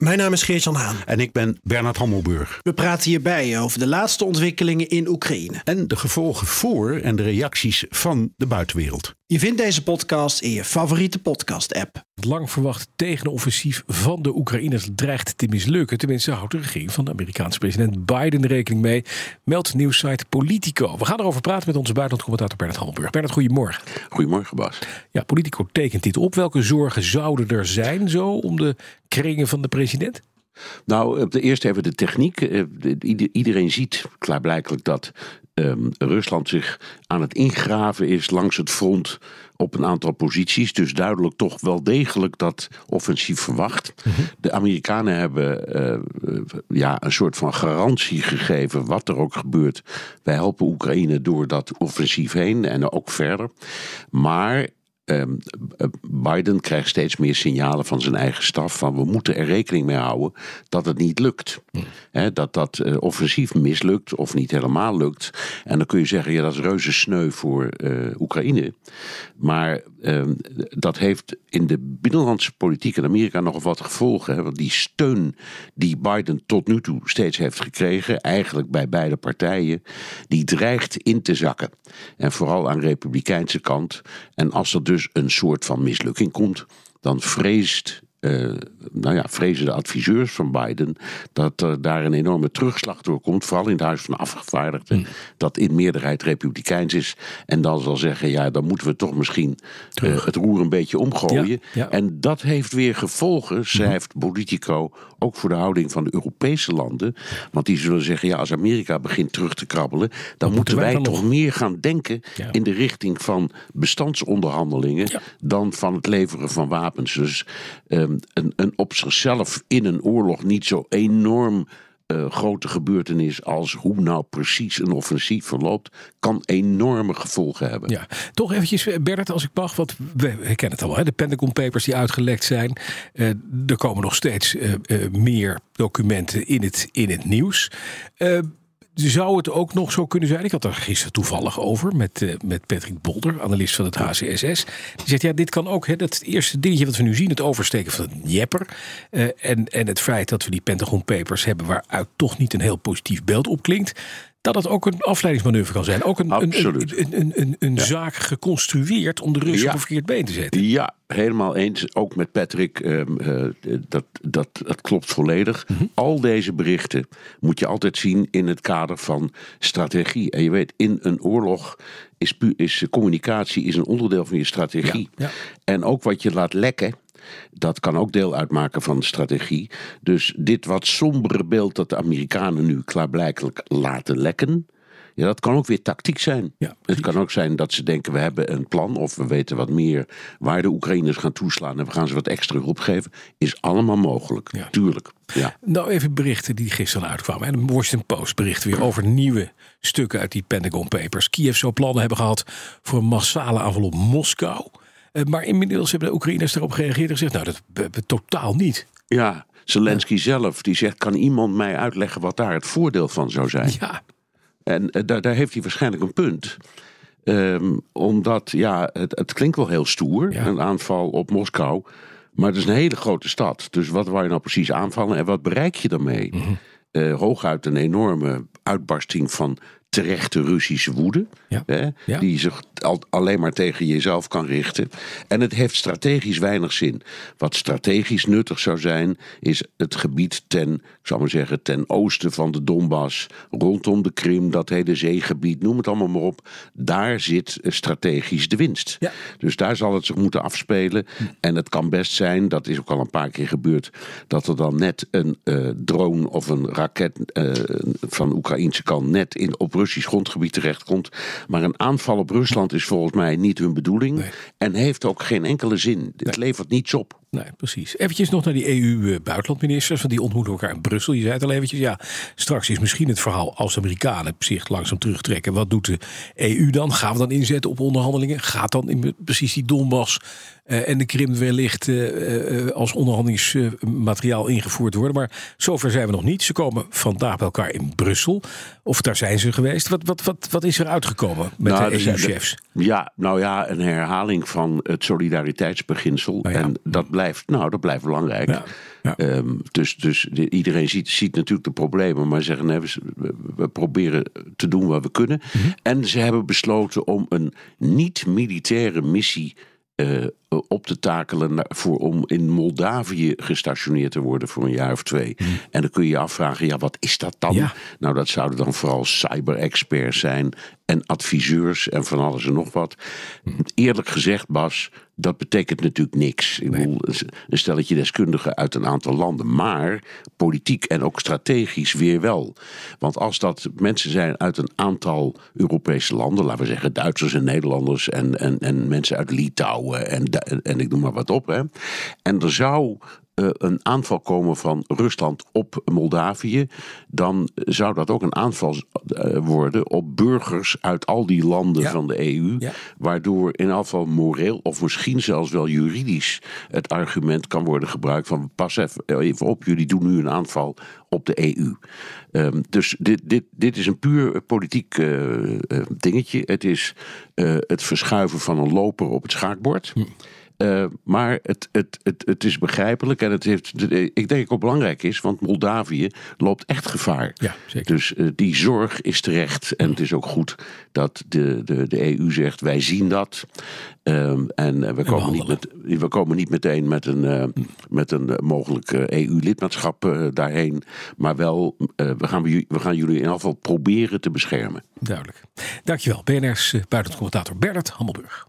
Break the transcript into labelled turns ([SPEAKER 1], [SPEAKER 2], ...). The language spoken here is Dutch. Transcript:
[SPEAKER 1] Mijn naam is Geert-Jan Haan.
[SPEAKER 2] En ik ben Bernard Hammelburg.
[SPEAKER 1] We praten hierbij over de laatste ontwikkelingen in Oekraïne.
[SPEAKER 2] En de gevolgen voor en de reacties van de buitenwereld.
[SPEAKER 1] Je vindt deze podcast in je favoriete podcast-app.
[SPEAKER 3] Het lang verwachte tegenoffensief van de Oekraïners dreigt te mislukken. Tenminste houdt de regering van de Amerikaanse president Biden rekening mee. Meldt nieuwssite Politico. We gaan erover praten met onze buitenlandcommentator Bernard Hammelburg. Bernard, goedemorgen.
[SPEAKER 2] Goedemorgen Bas.
[SPEAKER 3] Ja, Politico tekent dit op. Welke zorgen zouden er zijn zo om de kringen van de president?
[SPEAKER 4] Nou, op de eerste even de techniek. Eh, iedereen ziet klaarblijkelijk dat ehm, Rusland zich aan het ingraven is langs het front op een aantal posities. Dus duidelijk toch wel degelijk dat offensief verwacht. Mhm. De Amerikanen hebben eh, ja, een soort van garantie gegeven, wat er ook gebeurt. Wij helpen Oekraïne door dat offensief heen en ook verder. Maar eh, Biden krijgt steeds meer signalen van zijn eigen staf van we moeten er rekening mee houden dat het niet lukt. Dat dat uh, offensief mislukt of niet helemaal lukt. En dan kun je zeggen, ja dat is reuze sneu voor uh, Oekraïne. Maar ehm, dat heeft in de binnenlandse politiek in Amerika nog wat gevolgen. Hè, want die steun die Biden tot nu toe steeds heeft gekregen, eigenlijk bij beide partijen, die dreigt in te zakken. En vooral aan de republikeinse kant. En als er dus dus een soort van mislukking komt, dan vreest uh, nou ja, vrezen de adviseurs van Biden dat er daar een enorme terugslag door komt, vooral in het Huis van Afgevaardigden, hmm. dat in meerderheid republikeins is. En dan zal zeggen, ja, dan moeten we toch misschien uh, het roer een beetje omgooien. En dat heeft weer gevolgen, hmm. schrijft Politico, ook voor de houding van de Europese landen. Want die zullen zeggen, ja, als Amerika begint terug te krabbelen, dan, moeten wij, toch meer gaan denken in de richting van bestandsonderhandelingen dan van het leveren van wapens. Dus um, een, een op zichzelf in een oorlog niet zo enorm uh, grote gebeurtenis als hoe nou precies een offensief verloopt, kan enorme gevolgen hebben.
[SPEAKER 3] Ja, toch eventjes, eh, Bert, als ik mag, want we, kennen het al, hè, de Pentagon Papers die uitgelekt zijn. Uh, er komen nog steeds meer documenten in het, in het nieuws zou het ook nog zo kunnen zijn? Ik had er gisteren toevallig over met, uh, met Patrick Bolder, analist van het HCSS. Die zegt, ja, dit kan ook, hè, dat eerste dingetje wat we nu zien, het oversteken van het Jepper. Uh, en, en het feit dat we die Pentagon Papers hebben waaruit toch niet een heel positief beeld opklinkt dat het ook een afleidingsmanoeuvre kan zijn. Ook een, een, een, een, een zaak geconstrueerd om de Russen op verkeerd been te zetten.
[SPEAKER 4] Ja, helemaal eens. Ook met Patrick, ehm, eh, dat, dat, dat klopt volledig. Mhm. Al deze berichten moet je altijd zien in het kader van strategie. En je weet, in een oorlog is, is communicatie is een onderdeel van je strategie. En ook wat je laat lekken dat kan ook deel uitmaken van de strategie. Dus dit wat sombere beeld dat de Amerikanen nu klaarblijkelijk laten lekken. Ja, dat kan ook weer tactiek zijn. Ja, het kan ook zijn dat ze denken: we hebben een plan of we weten wat meer waar de Oekraïners gaan toeslaan en we gaan ze wat extra hulp geven. Is allemaal mogelijk, ja. tuurlijk. Ja.
[SPEAKER 3] Nou, even berichten die gisteren uitkwamen. En de Washington Post bericht weer over nieuwe stukken uit die Pentagon Papers. Kiev zou plannen hebben gehad voor een massale aanval op Moskou. Eh, maar inmiddels hebben de Oekraïners erop gereageerd en gezegd: Nou, dat we totaal niet.
[SPEAKER 4] Ja, Zelensky zelf die zegt: Kan iemand mij uitleggen wat daar het voordeel van zou zijn?
[SPEAKER 3] Ja.
[SPEAKER 4] En uh, daar, daar heeft hij waarschijnlijk een punt. Um, omdat, ja, het, het, klinkt wel heel stoer, een aanval op Moskou. Maar het is een hele grote stad. Dus wat wou je nou precies aanvallen en wat bereik je daarmee? Mm uh, hooguit een enorme uitbarsting van terechte Russische woede. Hè, Die zich al, alleen maar tegen jezelf kan richten. En het heeft strategisch weinig zin. Wat strategisch nuttig zou zijn, is het gebied ten, ik maar zeggen, ten oosten van de Donbass, rondom de Krim, dat hele zeegebied, noem het allemaal maar op. Daar zit strategisch de winst. Dus daar zal het zich moeten afspelen. Hm. En het kan best zijn, dat is ook al een paar keer gebeurd, dat er dan net een uh, drone of een raket uh, van Oekraïnse kant net in, op Russisch grondgebied terechtkomt. Maar een aanval op Rusland is volgens mij niet hun bedoeling. En heeft ook geen enkele zin. Het levert niets op.
[SPEAKER 3] Nee, precies. Eventjes nog naar die EU-buitenlandministers, want die ontmoeten elkaar in Brussel. Je zei het al eventjes, ja, straks is misschien het verhaal als de Amerikanen zich langzaam terugtrekken. Wat doet de EU dan? Gaan we dan inzetten op onderhandelingen? Gaat dan in precies die Donbass uh, en de Krim wellicht uh, uh, als onderhandelingsmateriaal ingevoerd worden? Maar zover zijn we nog niet. Ze komen vandaag bij elkaar in Brussel. Of daar zijn ze geweest. Wat, wat, wat, wat is er uitgekomen met
[SPEAKER 4] Nou,
[SPEAKER 3] de EU-chefs?
[SPEAKER 4] Ja, nou ja, een herhaling van het solidariteitsbeginsel.
[SPEAKER 3] Nou ja.
[SPEAKER 4] En dat blijft, nou, dat blijft belangrijk.
[SPEAKER 3] Ja, ja.
[SPEAKER 4] Ehm, dus dus de- iedereen ziet, ziet natuurlijk de problemen, maar zeggen nee, we, we- proberen te doen wat we kunnen.
[SPEAKER 3] Mhm.
[SPEAKER 4] En ze hebben besloten om een niet-militaire missie eh, op te takelen voor, om in Moldavië gestationeerd te worden voor een jaar of twee. En dan kun je je afvragen, ja, wat is dat dan?
[SPEAKER 3] Ja.
[SPEAKER 4] Nou, dat zouden dan vooral cyber-experts zijn en adviseurs en van alles en nog wat. Eerlijk gezegd, Bas, dat betekent natuurlijk niks. Ik bedoel, een stelletje deskundigen uit een aantal landen, maar politiek en ook strategisch weer wel. Want als dat mensen zijn uit een aantal Europese landen, laten we zeggen Duitsers en Nederlanders en, en, en mensen uit Litouwen en, en ik noem maar wat op. Hè. En er zou een aanval komen van Rusland op Moldavië, dan zou dat ook een aanval eh, worden op burgers uit al die landen
[SPEAKER 3] Ja.
[SPEAKER 4] van de EU.
[SPEAKER 3] Ja.
[SPEAKER 4] Waardoor in elk geval moreel of misschien zelfs wel juridisch het argument kan worden gebruikt van pas even, even op, jullie doen nu een aanval op de EU. Ehm, dus dit, dit, dit is een puur politiek eh, eh, dingetje. Het is eh, het verschuiven van een loper op het schaakbord.
[SPEAKER 3] Hm.
[SPEAKER 4] Eh, maar het, het, het, het is begrijpelijk en het heeft, ik denk ook belangrijk is, want Moldavië loopt echt gevaar.
[SPEAKER 3] Ja, zeker.
[SPEAKER 4] Dus eh, die zorg is terecht. En het is ook goed dat de, de, de EU zegt: wij zien dat. Ehm, en eh, we, komen niet met, we komen niet meteen met een, eh, met een mogelijk EU-lidmaatschap daarheen. Maar wel, we, gaan, we gaan jullie in ieder geval proberen te beschermen.
[SPEAKER 3] Duidelijk. Dankjewel. BNR's buitenlandcommentator Bernard Hammelburg.